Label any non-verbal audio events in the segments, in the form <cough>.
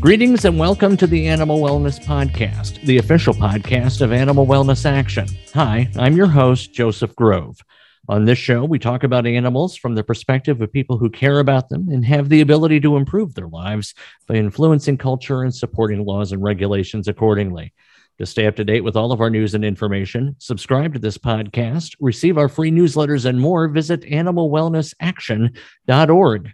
Greetings and welcome to the Animal Wellness Podcast, the official podcast of Animal Wellness Action. Hi, I'm your host, Joseph Grove. On this show, we talk about animals from the perspective of people who care about them and have the ability to improve their lives by influencing culture and supporting laws and regulations accordingly. To stay up to date with all of our news and information, subscribe to this podcast, receive our free newsletters, and more, visit animalwellnessaction.org.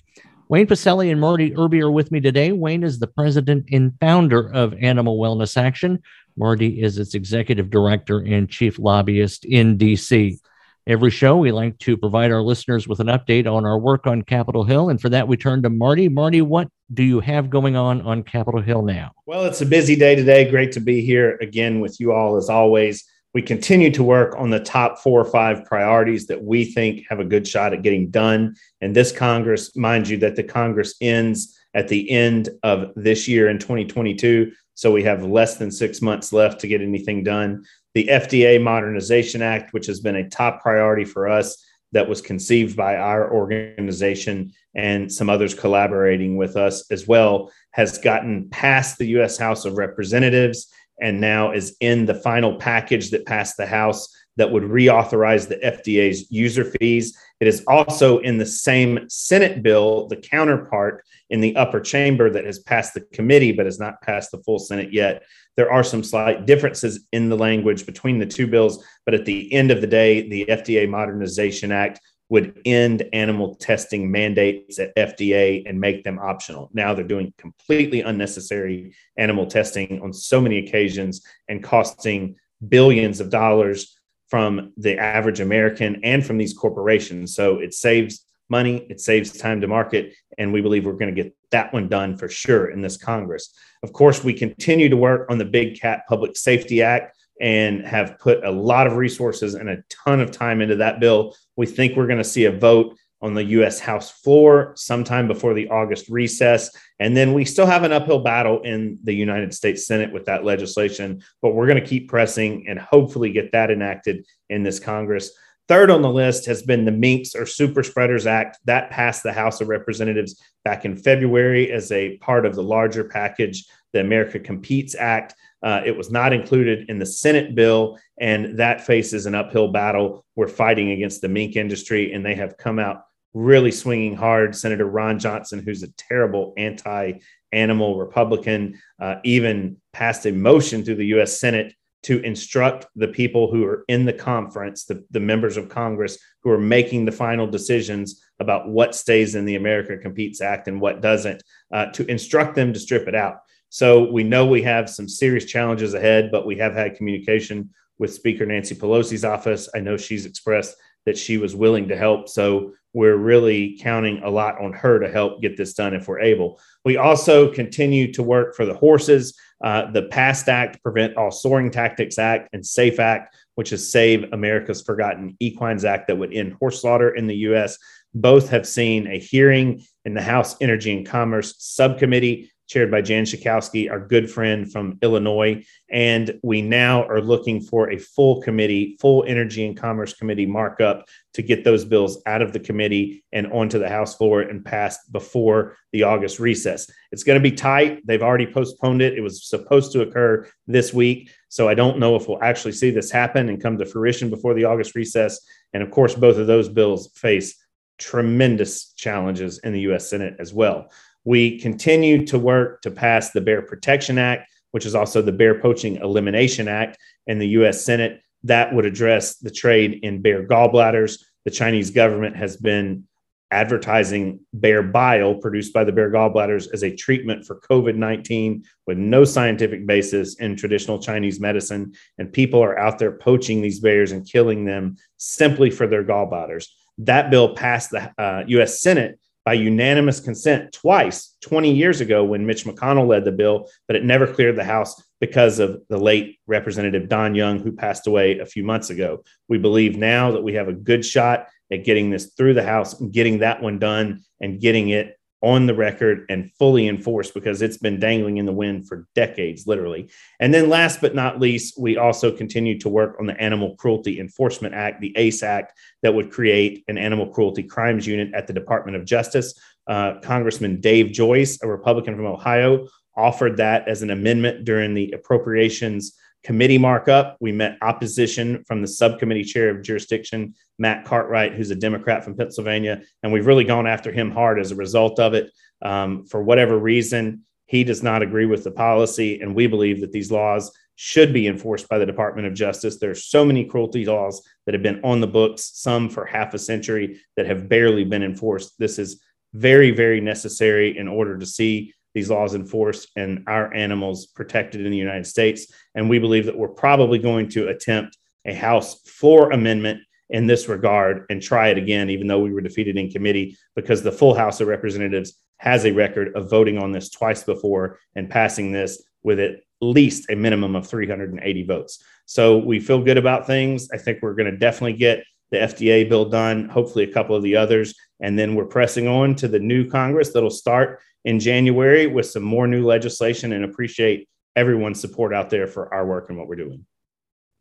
Wayne Pacelle and Marty Irby are with me today. Wayne is the president and founder of Animal Wellness Action. Marty is its executive director and chief lobbyist in DC. Every show, we like to provide our listeners with an update on our work on Capitol Hill. And for that, we turn to Marty. Marty, what do you have going on on Capitol Hill now? Well, it's a busy day today. Great to be here again with you all as always we continue to work on the top four or five priorities that we think have a good shot at getting done. And this Congress, mind you, that the Congress ends at the end of this year in 2022. So we have less than six months left to get anything done. The FDA Modernization Act, which has been a top priority for us, that was conceived by our organization and some others collaborating with us as well, has gotten past the US House of Representatives and now is in the final package that passed the House that would reauthorize the FDA's user fees. It is also in the same Senate bill, the counterpart in the upper chamber that has passed the committee but has not passed the full Senate yet. There are some slight differences in the language between the two bills, but at the end of the day, the FDA Modernization Act would end animal testing mandates at FDA and make them optional. Now they're doing completely unnecessary animal testing on so many occasions and costing billions of dollars from the average American and from these corporations. So it saves money, it saves time to market, and we believe we're going to get that one done for sure in this Congress. Of course, we continue to work on the Big Cat Public Safety Act and have put a lot of resources and a ton of time into that bill. We think we're going to see a vote on the US House floor sometime before the August recess. And then we still have an uphill battle in the United States Senate with that legislation, but we're going to keep pressing and hopefully get that enacted in this Congress. Third on the list has been the Minks or Super Spreaders Act that passed the House of Representatives back in February as a part of the larger package, the America Competes Act. Uh, it was not included in the Senate bill, and that faces an uphill battle. We're fighting against the mink industry, and they have come out really swinging hard. Senator Ron Johnson, who's a terrible anti animal Republican, uh, even passed a motion through the U.S. Senate to instruct the people who are in the conference, the, the members of Congress who are making the final decisions about what stays in the America Competes Act and what doesn't, uh, to instruct them to strip it out. So we know we have some serious challenges ahead, but we have had communication with Speaker Nancy Pelosi's office. I know she's expressed that she was willing to help. So we're really counting a lot on her to help get this done if we're able. We also continue to work for the horses. Uh, the PAST Act, Prevent All Soring Tactics Act, and SAFE Act, which is Save America's Forgotten Equines Act that would end horse slaughter in the U.S. Both have seen a hearing in the House Energy and Commerce Subcommittee chaired by Jan Schakowsky, our good friend from Illinois. And we now are looking for a full committee, full Energy and Commerce Committee markup to get those bills out of the committee and onto the House floor and passed before the August recess. It's going to be tight. They've already postponed it. It was supposed to occur this week. So I don't know if we'll actually see this happen and come to fruition before the August recess. And of course, both of those bills face tremendous challenges in the US Senate as well. We continue to work to pass the Bear Protection Act, which is also the Bear Poaching Elimination Act in the US Senate. That would address the trade in bear gallbladders. The Chinese government has been advertising bear bile produced by the bear gallbladders as a treatment for COVID 19 with no scientific basis in traditional Chinese medicine. And people are out there poaching these bears and killing them simply for their gallbladders. That bill passed the uh, US Senate by unanimous consent twice 20 years ago when Mitch McConnell led the bill, but it never cleared the House because of the late Representative Don Young, who passed away a few months ago. We believe now that we have a good shot at getting this through the House and getting that one done and getting it on the record and fully enforced because it's been dangling in the wind for decades, literally. And then, last but not least, we also continue to work on the Animal Cruelty Enforcement Act, the ACE Act, that would create an animal cruelty crimes unit at the Department of Justice. Uh, Congressman Dave Joyce, a Republican from Ohio, offered that as an amendment during the appropriations committee markup. We met opposition from the subcommittee chair of jurisdiction, Matt Cartwright, who's a Democrat from Pennsylvania. And we've really gone after him hard as a result of it. Um, for whatever reason, he does not agree with the policy. And we believe that these laws should be enforced by the Department of Justice. There's so many cruelty laws that have been on the books, some for half a century that have barely been enforced. This is very, very necessary in order to see these laws enforced and our animals protected in the United States. And we believe that we're probably going to attempt a House floor amendment in this regard and try it again, even though we were defeated in committee, because the full House of Representatives has a record of voting on this twice before and passing this with at least a minimum of 380 votes. So we feel good about things. I think we're going to definitely get the FDA bill done, hopefully a couple of the others. And then we're pressing on to the new Congress that'll start in January with some more new legislation and appreciate everyone's support out there for our work and what we're doing.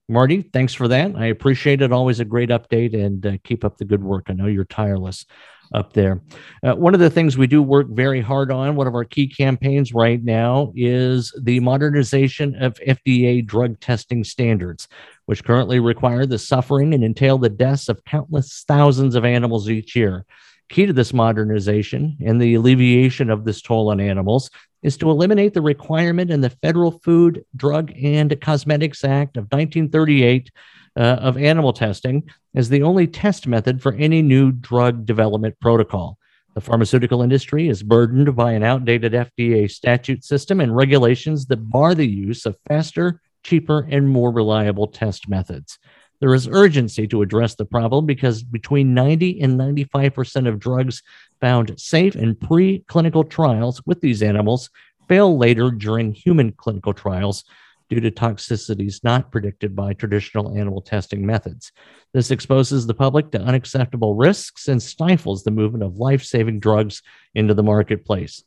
Marty, thanks for that. I appreciate it. Always a great update and uh, keep up the good work. I know you're tireless up there. Uh, one of the things we do work very hard on, one of our key campaigns right now, is the modernization of FDA drug testing standards, which currently require the suffering and entail the deaths of countless thousands of animals each year. Key to this modernization and the alleviation of this toll on animals is to eliminate the requirement in the Federal Food, Drug, and Cosmetics Act of 1938 uh, of animal testing as the only test method for any new drug development protocol. The pharmaceutical industry is burdened by an outdated FDA statute system and regulations that bar the use of faster, cheaper, and more reliable test methods. There is urgency to address the problem because between 90 and 95% of drugs found safe in preclinical trials with these animals fail later during human clinical trials due to toxicities not predicted by traditional animal testing methods. This exposes the public to unacceptable risks and stifles the movement of life saving drugs into the marketplace.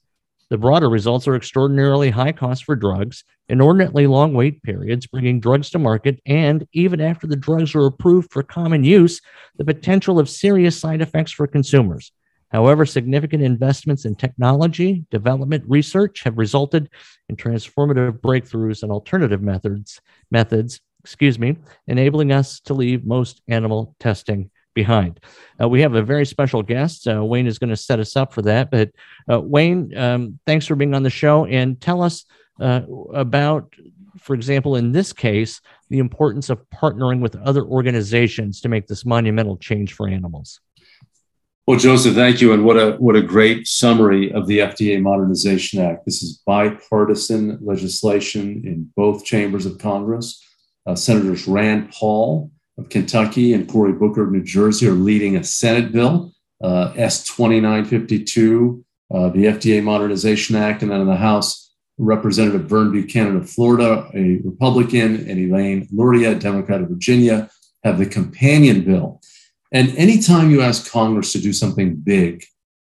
The broader results are extraordinarily high costs for drugs, inordinately long wait periods, bringing drugs to market, and even after the drugs are approved for common use, the potential of serious side effects for consumers. However, significant investments in technology, development, research have resulted in transformative breakthroughs and alternative methods, methods, excuse me, enabling us to leave most animal testing behind. Uh, we have a very special guest. Uh, Wayne is going to set us up for that. But uh, Wayne, um, thanks for being on the show and tell us uh, about, for example, in this case, the importance of partnering with other organizations to make this monumental change for animals. Well, Joseph, thank you, and what a what a great summary of the FDA Modernization Act. This is bipartisan legislation in both chambers of Congress. Uh, Senators Rand Paul of Kentucky and Cory Booker of New Jersey are leading a Senate bill, uh, S 2952, uh, the FDA Modernization Act. And then in the House, Representative Vern Buchanan of Florida, a Republican, and Elaine Luria, a Democrat of Virginia, have the companion bill. And anytime you ask Congress to do something big,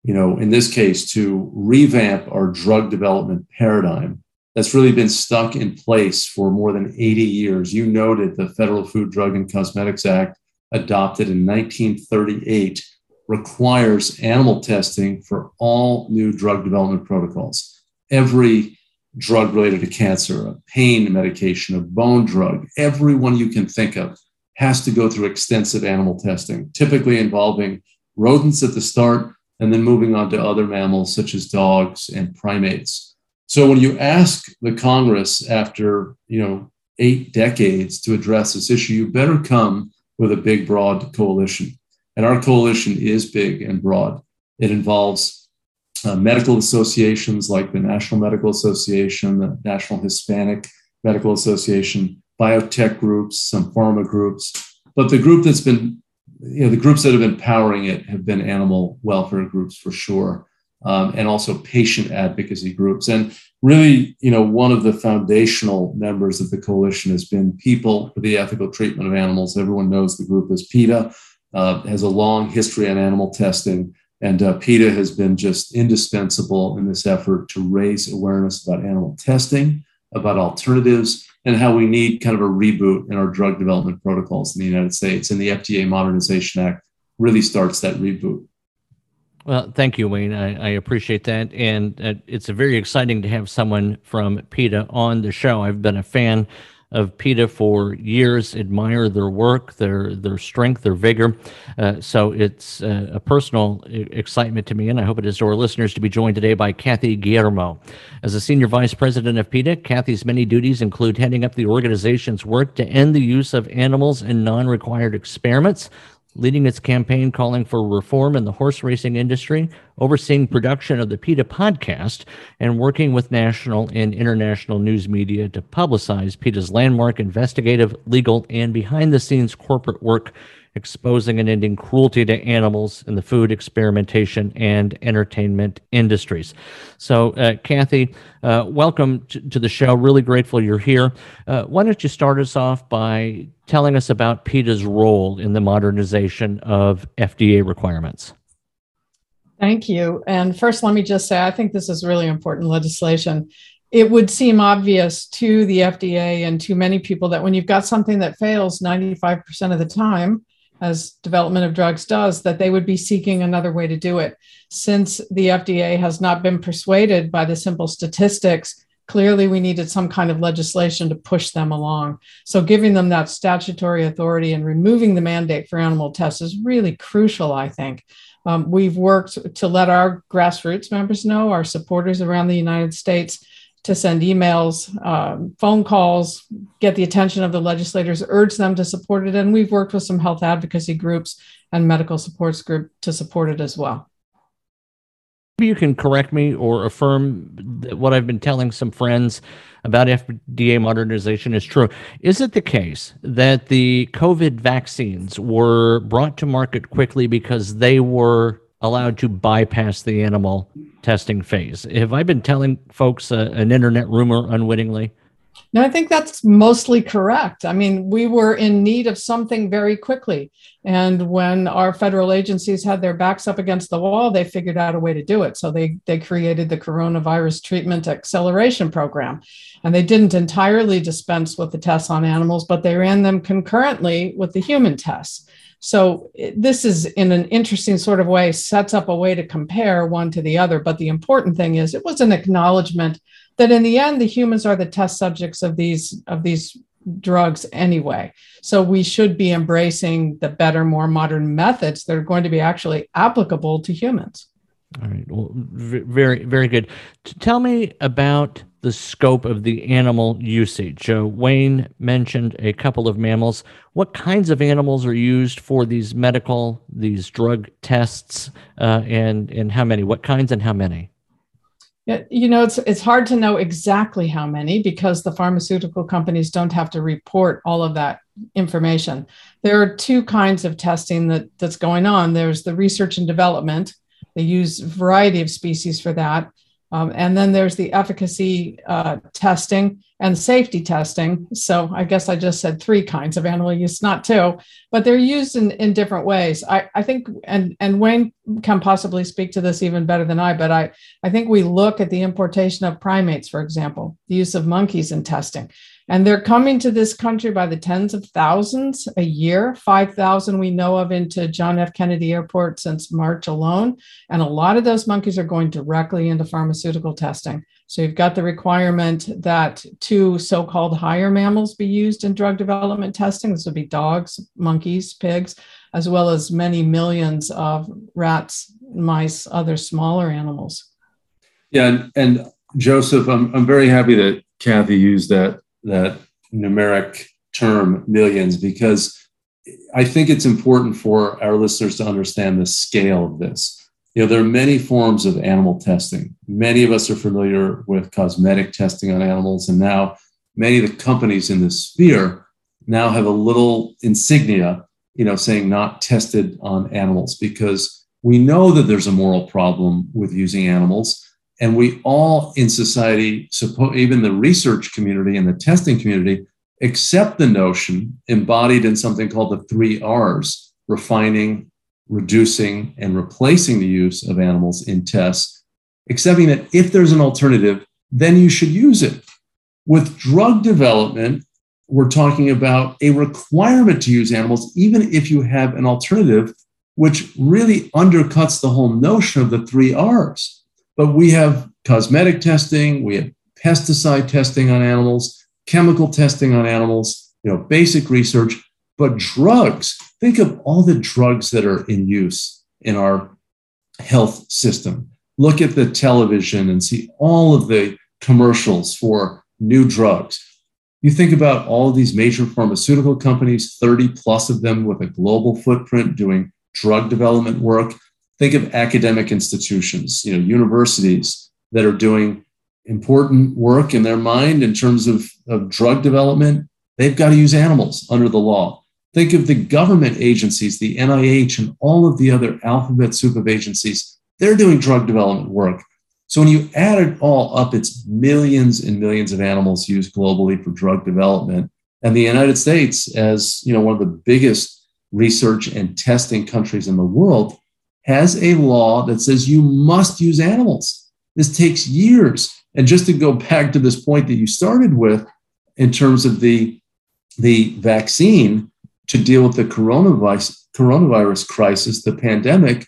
you know, in this case, to revamp our drug development paradigm, that's really been stuck in place for more than 80 years. You noted the Federal Food, Drug, and Cosmetics Act, adopted in 1938, requires animal testing for all new drug development protocols. Every drug related to cancer, a pain medication, a bone drug, every one you can think of has to go through extensive animal testing, typically involving rodents at the start and then moving on to other mammals such as dogs and primates. So when you ask the Congress after, you know, eight decades to address this issue, you better come with a big, broad coalition. And our coalition is big and broad. It involves uh, medical associations like the National Medical Association, the National Hispanic Medical Association, biotech groups, some pharma groups. But the group that's been, you know, the groups that have been powering it have been animal welfare groups for sure um, and also patient advocacy groups. And really, you know, one of the foundational members of the coalition has been People for the Ethical Treatment of Animals. Everyone knows the group as PETA, uh, has a long history on animal testing. And uh, PETA has been just indispensable in this effort to raise awareness about animal testing, about alternatives, and how we need kind of a reboot in our drug development protocols in the United States. And the FDA Modernization Act really starts that reboot. Well, thank you, Wayne. I, I appreciate that. And uh, it's very exciting to have someone from PETA on the show. I've been a fan of PETA for years, admire their work, their their strength, their vigor. Uh, so it's uh, a personal excitement to me, and I hope it is to our listeners to be joined today by Kathy Guillermo. As a senior vice president of PETA, Kathy's many duties include heading up the organization's work to end the use of animals in non-required experiments, leading its campaign calling for reform in the horse racing industry, overseeing production of the PETA podcast, and working with national and international news media to publicize PETA's landmark investigative, legal, and behind the scenes corporate work exposing and ending cruelty to animals in the food, experimentation, and entertainment industries. So, uh, Kathy, uh, welcome to, to, the show. Really grateful you're here. Uh, why don't you start us off by telling us about PETA's role in the modernization of FDA requirements? Thank you. And first, let me just say I think this is really important legislation it would seem obvious to the FDA and to many people that when you've got something that fails 95% of the time, as development of drugs does, that they would be seeking another way to do it. Since the FDA has not been persuaded by the simple statistics, clearly we needed some kind of legislation to push them along. So, giving them that statutory authority and removing the mandate for animal tests is really crucial, I think. Um, we've worked to let our grassroots members know, our supporters around the United States, to send emails, um, phone calls, get the attention of the legislators, urge them to support it. And we've worked with some health advocacy groups and medical supports group to support it as well. Maybe you can correct me or affirm that what I've been telling some friends about FDA modernization is true. Is it the case that the COVID vaccines were brought to market quickly because they were allowed to bypass the animal testing phase. Have I been telling folks uh, an internet rumor unwittingly? No, I think that's mostly correct. I mean, we were in need of something very quickly. And when our federal agencies had their backs up against the wall, they figured out a way to do it. So they, they created the Coronavirus Treatment Acceleration Program. And they didn't entirely dispense with the tests on animals, but they ran them concurrently with the human tests. So this is in an interesting sort of way sets up a way to compare one to the other. But the important thing is it was an acknowledgement that in the end the humans are the test subjects of these of these drugs anyway. So we should be embracing the better, more modern methods that are going to be actually applicable to humans. All right. Well, very, very good. Tell me about the scope of the animal usage. Uh, Wayne mentioned a couple of mammals. What kinds of animals are used for these medical, these drug tests, uh, and and how many? What kinds and how many? You know, it's it's hard to know exactly how many because the pharmaceutical companies don't have to report all of that information. There are two kinds of testing that that's going on. There's the research and development, they use variety of species for that. Um, and then there's the efficacy uh, testing and safety testing. So I guess I just said three kinds of animal use, not two, but they're used in, in different ways. I, I think, and, and Wayne can possibly speak to this even better than I, but I, I think we look at the importation of primates, for example, the use of monkeys in testing. And they're coming to this country by the tens of thousands a year, 5,000 we know of into John F. Kennedy Airport since March alone. And a lot of those monkeys are going directly into pharmaceutical testing. So you've got the requirement that two so called higher mammals be used in drug development testing. This would be dogs, monkeys, pigs, as well as many millions of rats, mice, other smaller animals. Yeah, and, and Joseph, I'm, I'm very happy that Kathy used that that numeric term millions because I think it's important for our listeners to understand the scale of this. You know, there are many forms of animal testing. Many of us are familiar with cosmetic testing on animals, and now many of the companies in this sphere now have a little insignia, you know, saying not tested on animals because we know that there's a moral problem with using animals. And we all in society, even the research community and the testing community, accept the notion embodied in something called the three R's refining, reducing, and replacing the use of animals in tests, accepting that if there's an alternative, then you should use it. With drug development, we're talking about a requirement to use animals, even if you have an alternative which really undercuts the whole notion of the three R's. But we have cosmetic testing, we have pesticide testing on animals, chemical testing on animals, you know, basic research, but drugs, think of all the drugs that are in use in our health system. Look at the television and see all of the commercials for new drugs. You think about all these major pharmaceutical companies, 30 plus of them with a global footprint doing drug development work. Think of academic institutions, you know, universities that are doing important work in their mind in terms of, of drug development. They've got to use animals under the law. Think of the government agencies, the NIH, and all of the other alphabet soup of agencies. They're doing drug development work. So when you add it all up, it's millions and millions of animals used globally for drug development. And the United States, as you know, one of the biggest research and testing countries in the world, has a law that says you must use animals. This takes years. And just to go back to this point that you started with, in terms of the, the vaccine to deal with the coronavirus, coronavirus crisis, the pandemic, I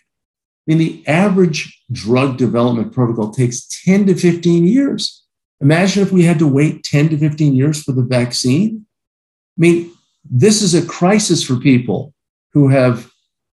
mean, the average drug development protocol takes 10 to 15 years. Imagine if we had to wait 10 to 15 years for the vaccine. I mean, this is a crisis for people who have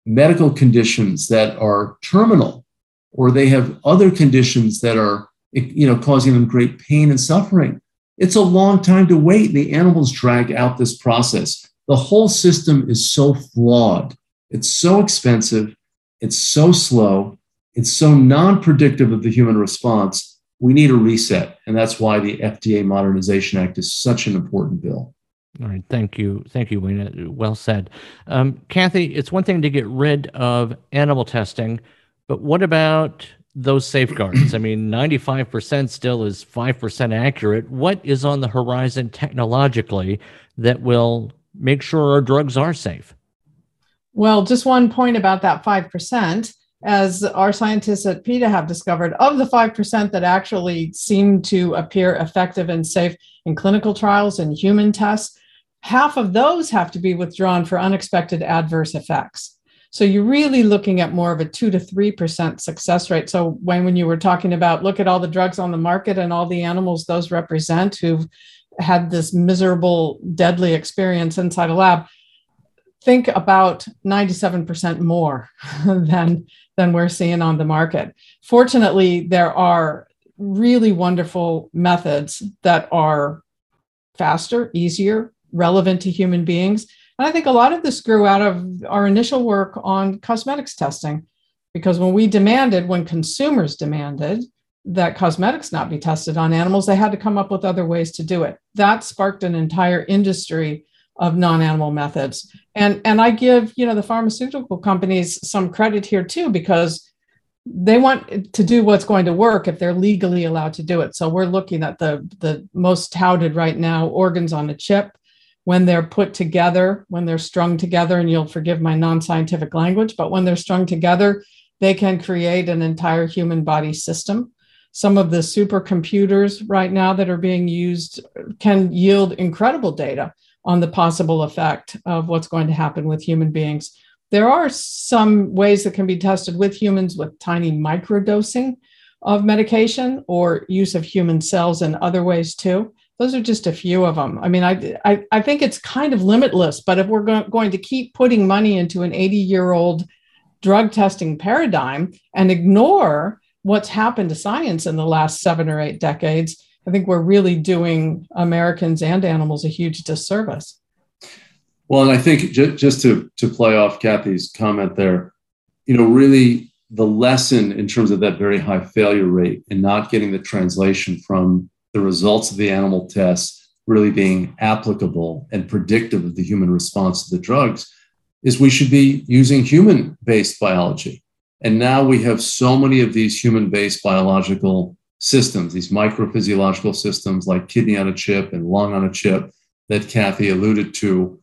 medical conditions that are terminal or they have other conditions that are you know causing them great pain and suffering it's a long time to wait the animals drag out this process the whole system is so flawed it's so expensive it's so slow. It's so non predictive of the human response. We need a reset. And that's why the FDA Modernization Act is such an important bill. All right. Thank you. Thank you, Wayne. Well said. Um, Kathy, it's one thing to get rid of animal testing, but what about those safeguards? I mean, 95% still is 5% accurate. What is on the horizon technologically that will make sure our drugs are safe? Well, just one point about that 5%. As our scientists at PETA have discovered, of the 5% that actually seem to appear effective and safe in clinical trials and human tests, half of those have to be withdrawn for unexpected adverse effects. So you're really looking at more of a two to three percent success rate. So when when you were talking about look at all the drugs on the market and all the animals those represent who've had this miserable, deadly experience inside a lab, think about 97% more <laughs> than, than we're seeing on the market. Fortunately, there are really wonderful methods that are faster, easier, relevant to human beings. And I think a lot of this grew out of our initial work on cosmetics testing, because when we demanded, when consumers demanded that cosmetics not be tested on animals, they had to come up with other ways to do it. That sparked an entire industry of non-animal methods. And and i give you know the pharmaceutical companies some credit here too because they want to do what's going to work if they're legally allowed to do it. So we're looking at the the most touted right now organs on a chip. When they're put together when they're strung together and you'll forgive my non-scientific language but when they're strung together they can create an entire human body system. Some of the supercomputers right now that are being used can yield incredible data on the possible effect of what's going to happen with human beings. There are some ways that can be tested with humans with tiny microdosing of medication or use of human cells in other ways too. Those are just a few of them. I mean, I, I, I think it's kind of limitless, but if we're go- going to keep putting money into an 80 year old drug testing paradigm and ignore what's happened to science in the last seven or eight decades, I think we're really doing Americans and animals a huge disservice. Well, and I think j- just to to play off Kathy's comment there, you know, really the lesson in terms of that very high failure rate and not getting the translation from the results of the animal tests really being applicable and predictive of the human response to the drugs is we should be using human based biology. And now we have so many of these human based biological systems, these microphysiological systems like kidney on a chip and lung on a chip that Kathy alluded to,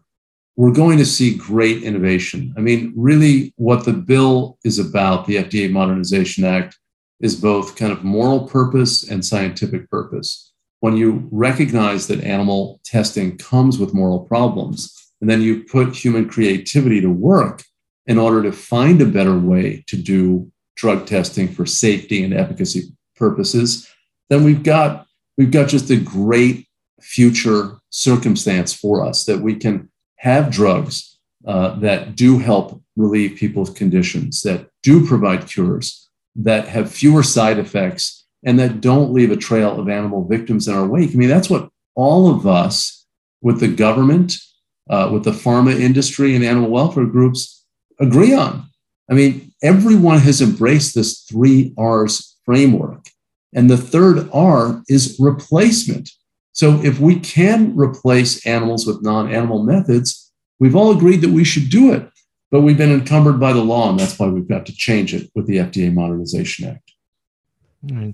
we're going to see great innovation. I mean, really, what the bill is about, the FDA Modernization Act, is both kind of moral purpose and scientific purpose. When you recognize that animal testing comes with moral problems, and then you put human creativity to work in order to find a better way to do drug testing for safety and efficacy purposes, then we've got we've got just a great future circumstance for us that we can have drugs uh, that do help relieve people's conditions, that do provide cures, that have fewer side effects, and that don't leave a trail of animal victims in our wake. I mean, that's what all of us with the government, uh, with the pharma industry, and animal welfare groups agree on. I mean, everyone has embraced this three R's framework. And the third R is replacement. So if we can replace animals with non animal methods, we've all agreed that we should do it. But we've been encumbered by the law, and that's why we've got to change it with the FDA Modernization Act.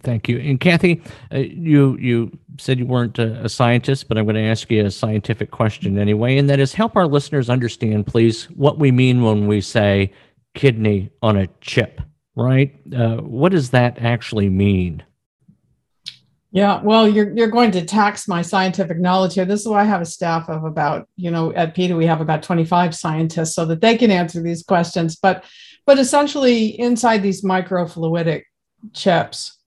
thank you. And Kathy, uh, you you said you weren't a, a, scientist, but I'm going to ask you a scientific question anyway, and that is help our listeners understand, please, what we mean when we say kidney on a chip, right? Uh, what does that actually mean? Yeah, well, you're you're going to tax my scientific knowledge here. This is why I have a staff of about, you know, at PETA we have about 25 scientists so that they can answer these questions. But but essentially inside these microfluidic chips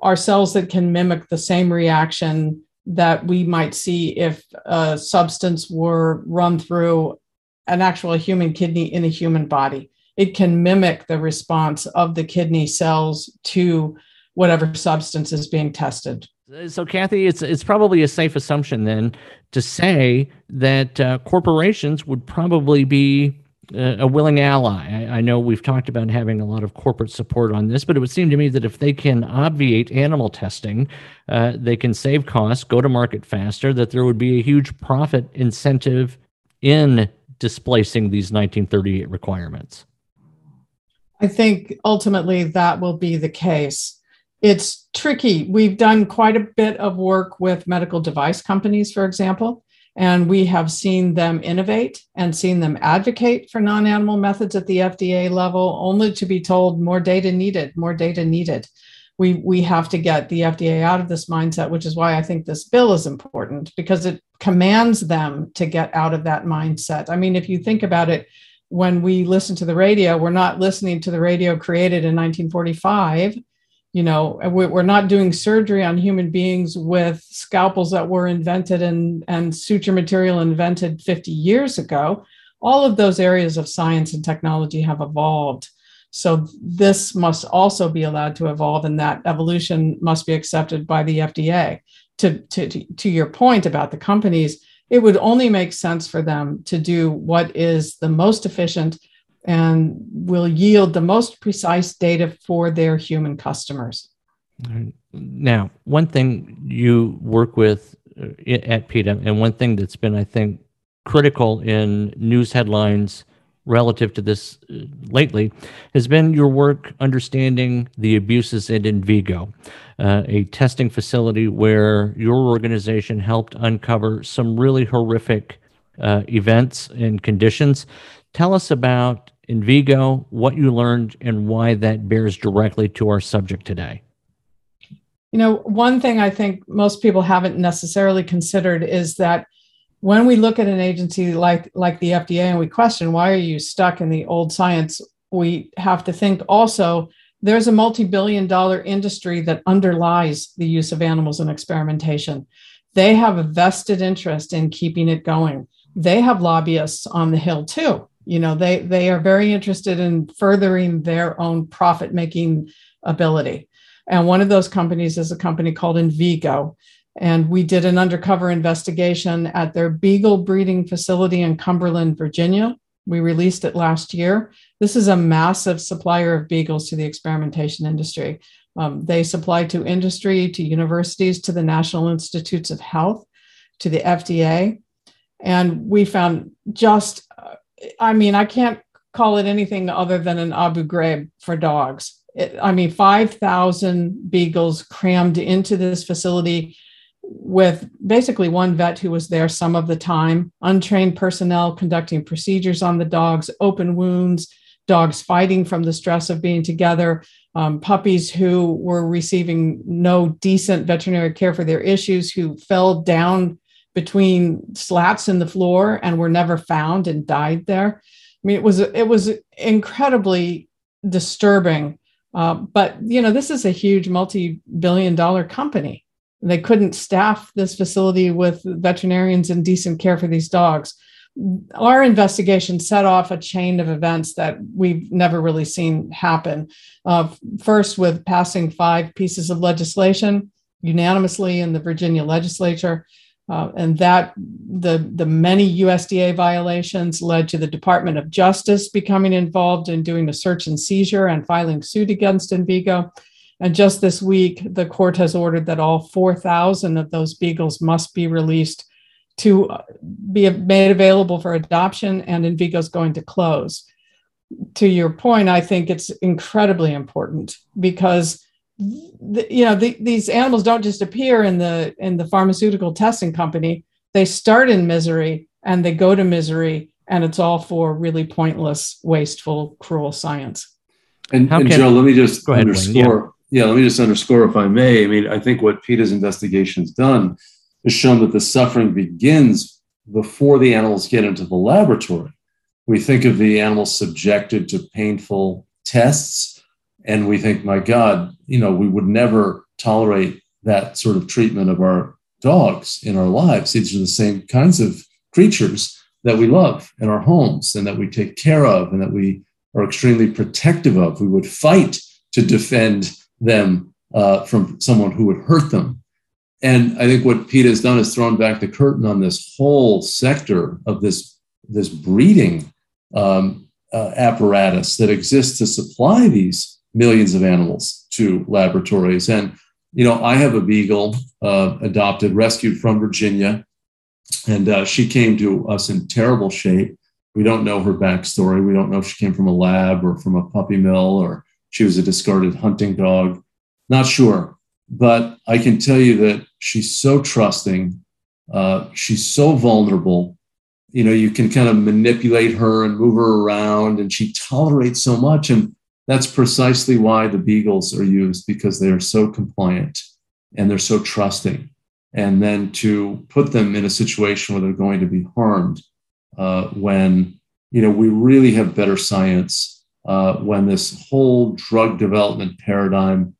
are cells that can mimic the same reaction that we might see if a substance were run through an actual human kidney in a human body. It can mimic the response of the kidney cells to whatever substance is being tested. So, Kathy, it's it's probably a safe assumption then to say that uh, corporations would probably be uh, a willing ally. I, I, know we've talked about having a lot of corporate support on this, but it would seem to me that if they can obviate animal testing, uh, they can save costs, go to market faster. That there would be a huge profit incentive in displacing these 1938 requirements. I think ultimately that will be the case it's tricky. We've done quite a bit of work with medical device companies, for example, and we have seen them innovate and seen them advocate for non animal methods at the FDA level, only to be told more data needed, more data needed. We, we have to get the FDA out of this mindset, which is why I think this bill is important because it commands them to get out of that mindset. I mean, if you think about it, when we listen to the radio, we're not listening to the radio created in 1945 you know we're not doing surgery on human beings with scalpels that were invented and, and suture material invented 50 years ago. All of those areas of science and technology have evolved. So this must also be allowed to evolve and that evolution must be accepted by the fda to, to, to your point about the companies it would only make sense for them to do what is the most efficient and will yield the most precise data for their human customers. Now, one thing you work with uh, at PETA, and one thing that's been, I think, critical in news headlines relative to this uh, lately has been your work understanding the abuses at Envigo, uh, a testing facility where your organization helped uncover some really horrific uh, events and conditions. Tell us about Envigo, what you learned, and why that bears directly to our subject today. You know, one thing I think most people haven't necessarily considered is that when we look at an agency like like the FDA and we question why are you stuck in the old science, we have to think also there's a multi-billion dollar industry that underlies the use of animals in experimentation. They have a vested interest in keeping it going. They have lobbyists on the hill too you know they they are very interested in furthering their own profit making ability and one of those companies is a company called Envigo and we did an undercover investigation at their beagle breeding facility in Cumberland, Virginia. We released it last year. This is a massive supplier of beagles to the experimentation industry. Um, they supply to industry, to universities, to the National Institutes of Health, to the FDA. And we found just I mean, I can't call it anything other than an Abu Ghraib for dogs. It, I mean, 5,000 beagles crammed into this facility with basically one vet who was there some of the time, untrained personnel conducting procedures on the dogs, open wounds, dogs fighting from the stress of being together, um, puppies who were receiving no decent veterinary care for their issues, who fell down between slats in the floor and were never found and died there. I mean, it was it was incredibly disturbing. Uh, but you know, this is a huge multi-billion-dollar company. They couldn't staff this facility with veterinarians and decent care for these dogs. Our investigation set off a chain of events that we've never really seen happen. Uh, first, with passing five pieces of legislation unanimously in the Virginia legislature. Uh, and that the, the many USDA violations led to the Department of Justice becoming involved in doing a search and seizure and filing suit against Envigo. And just this week, the court has ordered that all 4,000 of those beagles must be released to uh, be made available for adoption, and Envigo's going to close. To your point, I think it's incredibly important because the, you know the, these animals don't just appear in the in the pharmaceutical testing company. They start in misery and they go to misery and it's all for really pointless wasteful cruel science. And, and can, joe let me just underscore yeah. let me just underscore if i may i mean i think what PETA's investigation has done has shown that the suffering begins before the animals get into the laboratory we think of the animals subjected to painful tests and we think, my God, you know, we would never tolerate that sort of treatment of our dogs in our lives. These are the same kinds of creatures that we love in our homes and that we take care of and that we are extremely protective of. We would fight to defend them uh, from someone who would hurt them. And I think what PETA has done is thrown back the curtain on this whole sector of this, this breeding um, uh, apparatus that exists to supply these millions of animals to laboratories. And, you know, I have a beagle uh, adopted, rescued from Virginia, and uh, she came to us in terrible shape. We don't know her backstory. We don't know if she came from a lab or from a puppy mill or she was a discarded hunting dog. Not sure. But I can tell you that she's so trusting. Uh, she's so vulnerable. You know, you can kind of manipulate her and move her around, and she tolerates so much. And that's precisely why the Beagles are used because they are so compliant and they're so trusting. And then to put them in a situation where they're going to be harmed uh, when, you know, we really have better science, uh, when this whole drug development paradigm,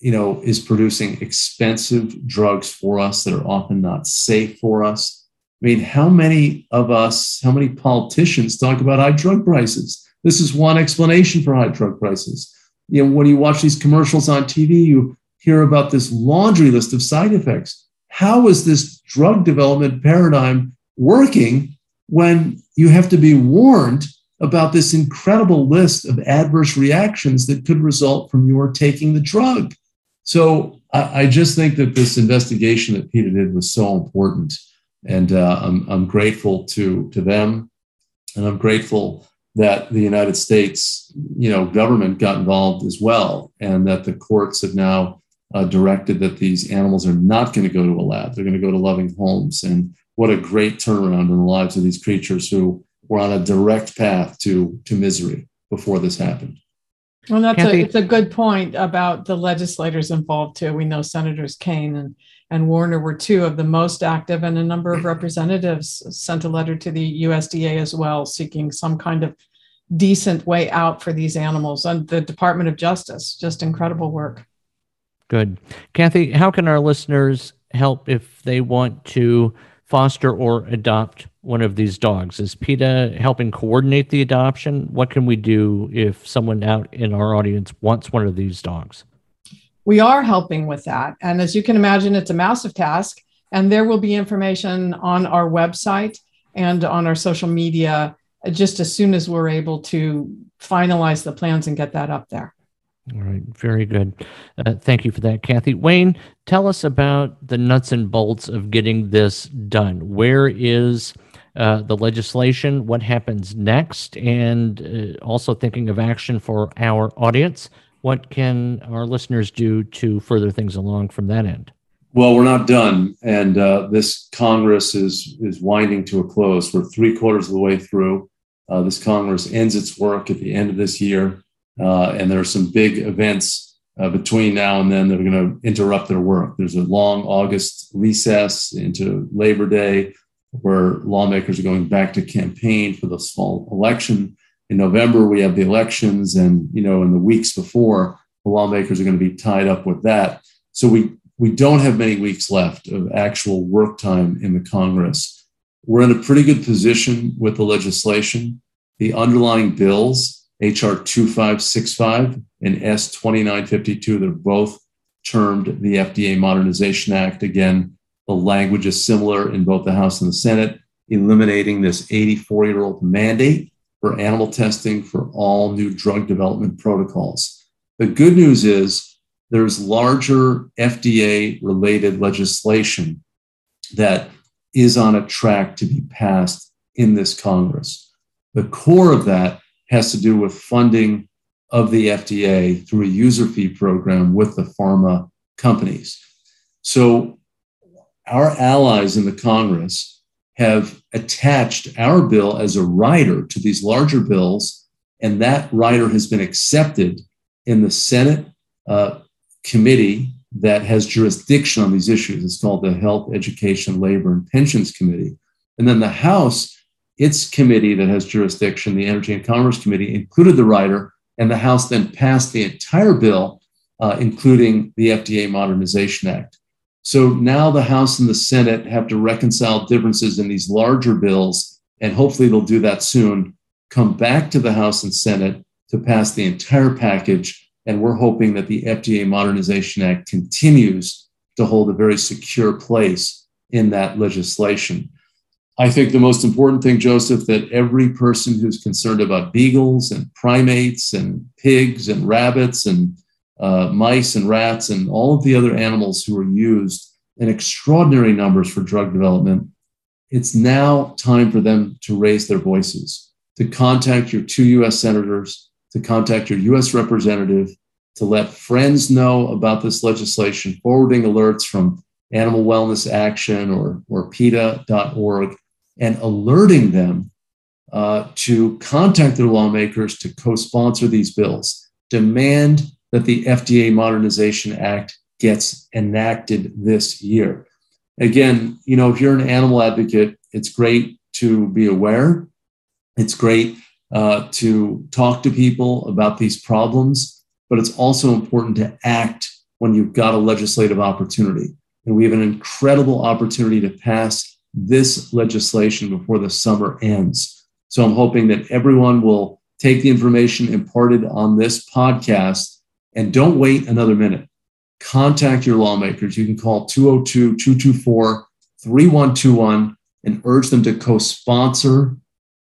you know, is producing expensive drugs for us that are often not safe for us. I mean, how many of us, how many politicians talk about high drug prices? This is one explanation for high drug prices. You know, when you watch these commercials on TV, you hear about this laundry list of side effects. How is this drug development paradigm working when you have to be warned about this incredible list of adverse reactions that could result from your taking the drug? So I, I just think that this investigation that PETA did was so important. And uh, I'm, I'm grateful to, to them. And I'm grateful that the United States, you know, government got involved as well, and that the courts have now uh, directed that these animals are not going to go to a lab; they're going to go to loving homes. And what a great turnaround in the lives of these creatures who were on a direct path to to misery before this happened. Well, that's a, it's a good point about the legislators involved too. We know Senators Kaine and and Warner were two of the most active, and a number of <clears throat> representatives sent a letter to the USDA as well, seeking some kind of decent way out for these animals. And the Department of Justice, just incredible work. Good. Kathy, how can our listeners help if they want to foster or adopt one of these dogs? Is PETA helping coordinate the adoption? What can we do if someone out in our audience wants one of these dogs? we are helping with that. And as you can imagine, it's a massive task. And there will be information on our website and on our social media just as soon as we're able to finalize the plans and get that up there. All right, very good. Uh, thank you for that, Kathy. Wayne, tell us about the nuts and bolts of getting this done. Where is uh, the legislation? What happens next? And uh, also thinking of action for our audience what can our listeners do to further things along from that end? Well, we're not done, and uh, this Congress is is winding to a close. We're three quarters of the way through. Uh, this Congress ends its work at the end of this year, uh, and there are some big events between now and then that are going to interrupt their work. There's a long August recess into Labor Day, where lawmakers are going back to campaign for the fall election. in November we have the elections, and you know, in the weeks before, the lawmakers are going to be tied up with that. So we we don't have many weeks left of actual work time in the Congress. We're in a pretty good position with the legislation. The underlying bills, HR 2565 and S 2952, they're both termed the FDA Modernization Act. Again, the language is similar in both the House and the Senate, eliminating this 84 year old mandate for animal testing for all new drug development protocols. The good news is there's larger FDA related legislation that is on a track to be passed in this Congress. The core of that has to do with funding of the FDA through a user fee program with the pharma companies. So, our allies in the Congress have attached our bill as a rider to these larger bills, and that rider has been accepted in the Senate uh, committee that has jurisdiction on these issues. It's called the Health, Education, Labor, and Pensions Committee. And then the House, its committee that has jurisdiction, the Energy and Commerce Committee, included the rider, and the House then passed the entire bill, uh, including the FDA Modernization Act. So now the House and the Senate have to reconcile differences in these larger bills, and hopefully they'll do that soon. Come back to the House and Senate to pass the entire package and we're hoping that the FDA Modernization Act continues to hold a very secure place in that legislation. I think the most important thing, Joseph, that every person who's concerned about beagles and primates and pigs and rabbits and uh, mice and rats and all of the other animals who are used in extraordinary numbers for drug development, it's now time for them to raise their voices, to contact your two US senators, to contact your US representative, to let friends know about this legislation, forwarding alerts from Animal Wellness Action or, or PETA.org, and alerting them uh, to contact their lawmakers to co sponsor these bills. Demand that the FDA Modernization Act gets enacted this year. Again, you know, if you're an animal advocate, it's great to be aware. It's great uh, to talk to people about these problems, but it's also important to act when you've got a legislative opportunity. And we have an incredible opportunity to pass this legislation before the summer ends. So I'm hoping that everyone will take the information imparted on this podcast and don't wait another minute. Contact your lawmakers. You can call 202 224 3121 and urge them to co sponsor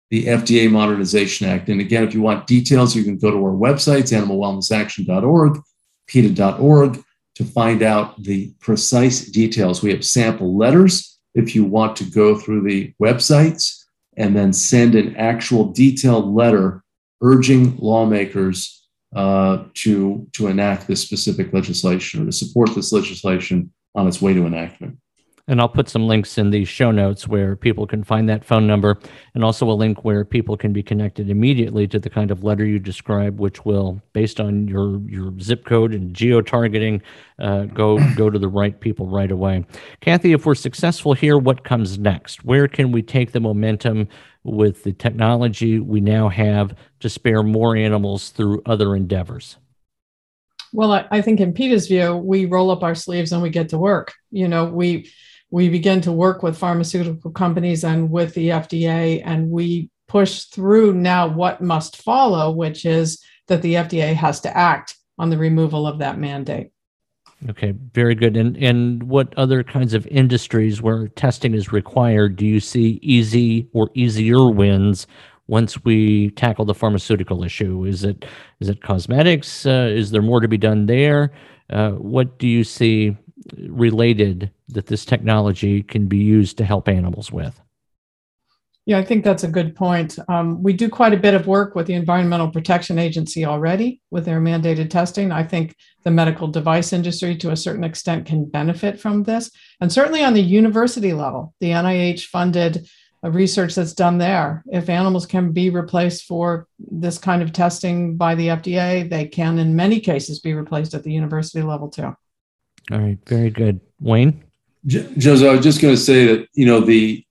the FDA Modernization Act. And again, if you want details, you can go to our websites, animalwellnessaction.org, PETA.org, to find out the precise details. We have sample letters if you want to go through the websites and then send an actual detailed letter urging lawmakers uh, to, to enact this specific legislation or to support this legislation on its way to enactment. And I'll put some links in the show notes where people can find that phone number and also a link where people can be connected immediately to the kind of letter you describe, which will, based on your, your zip code and geo targeting, uh, go, go to the right people right away. Kathy, if we're successful here, what comes next? Where can we take the momentum with the technology we now have to spare more animals through other endeavors? Well, I, I think in PETA's view, we roll up our sleeves and we get to work. You know, we we begin to work with pharmaceutical companies and with the FDA, and we push through now what must follow, which is that the FDA has to act on the removal of that mandate. Okay, very good. And and what other kinds of industries where testing is required do you see easy or easier wins once we tackle the pharmaceutical issue? Is it is it cosmetics? Uh, is there more to be done there? Uh, what do you see related that this technology can be used to help animals with? Yeah, I think that's a good point. Um, we do quite a bit of work with the Environmental Protection Agency already with their mandated testing. I think the medical device industry, to a certain extent, can benefit from this. And certainly on the university level, the NIH funded research that's done there. If animals can be replaced for this kind of testing by the FDA, they can, in many cases, be replaced at the university level too. All right, very good, Wayne. Joseph, I was just going to say that you know the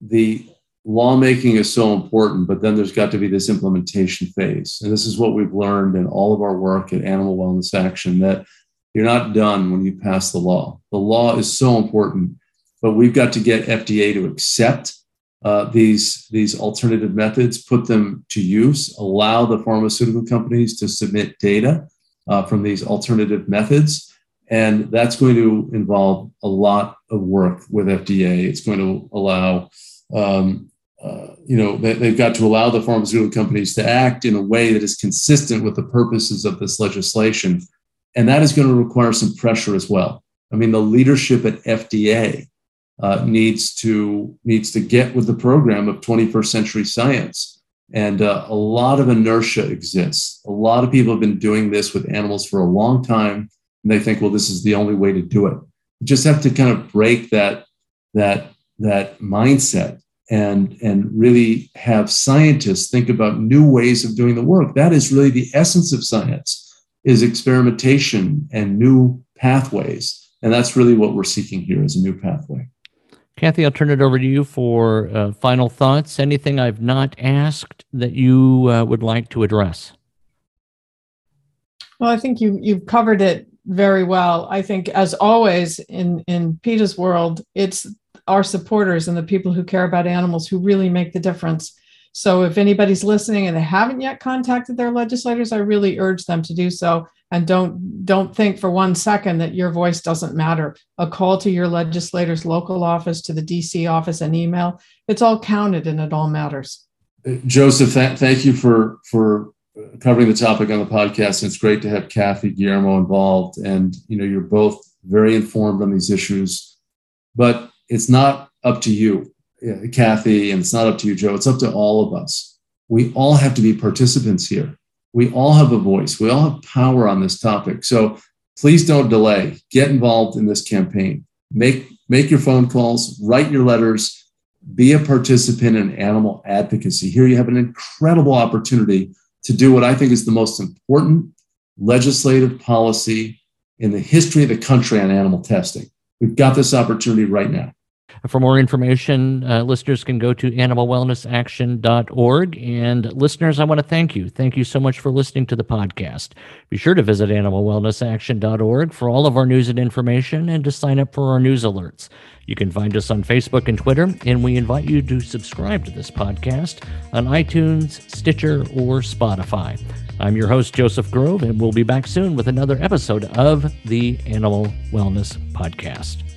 the lawmaking is so important, but then there's got to be this implementation phase. And this is what we've learned in all of our work at Animal Wellness Action that you're not done when you pass the law. The law is so important, but we've got to get FDA to accept uh, these, these alternative methods, put them to use, allow the pharmaceutical companies to submit data uh, from these alternative methods. And that's going to involve a lot of work with FDA. It's going to allow um, uh, you know, they, they've got to allow the pharmaceutical companies to act in a way that is consistent with the purposes of this legislation. And that is going to require some pressure as well. I mean, the leadership at FDA uh, needs to needs to get with the program of 21st century science. And uh, a lot of inertia exists. A lot of people have been doing this with animals for a long time, and they think, well, this is the only way to do it. You just have to kind of break that that that mindset and and really have scientists think about new ways of doing the work. That is really the essence of science is experimentation and new pathways. And that's really what we're seeking here is a new pathway. Kathy i'll turn it over to you for uh, final thoughts. Anything i've not asked that you uh, would like to address? Well i think you you've covered it very well i think as always in in PETA's world it's our supporters and the people who care about animals who really make the difference. So if anybody's listening and they haven't yet contacted their legislators, I really urge them to do so and don't don't think for one second that your voice doesn't matter. A call to your legislator's local office, to the DC office, and email, it's all counted and it all matters. Uh, Joseph, th- thank you for for covering the topic on the podcast. and It's great to have Kathy Guillermo involved, and you know you're both very informed on these issues. But it's not up to you, uh, Kathy, and it's not up to you, Joe. It's up to all of us. We all have to be participants here. We all have a voice. We all have power on this topic. So please don't delay. Get involved in this campaign. Make make your phone calls, write your letters, be a participant in animal advocacy. Here you have an incredible opportunity to do what I think is the most important legislative policy in the history of the country on animal testing. We've got this opportunity right now. For more information, uh, listeners can go to animalwellnessaction.org. And listeners, I want to thank you. Thank you so much for listening to the podcast. Be sure to visit animalwellnessaction.org for all of our news and information and to sign up for our news alerts. You can find us on Facebook and Twitter, and we invite you to subscribe to this podcast on iTunes, Stitcher, or Spotify. I'm your host, Joseph Grove, and we'll be back soon with another episode of the Animal Wellness Podcast.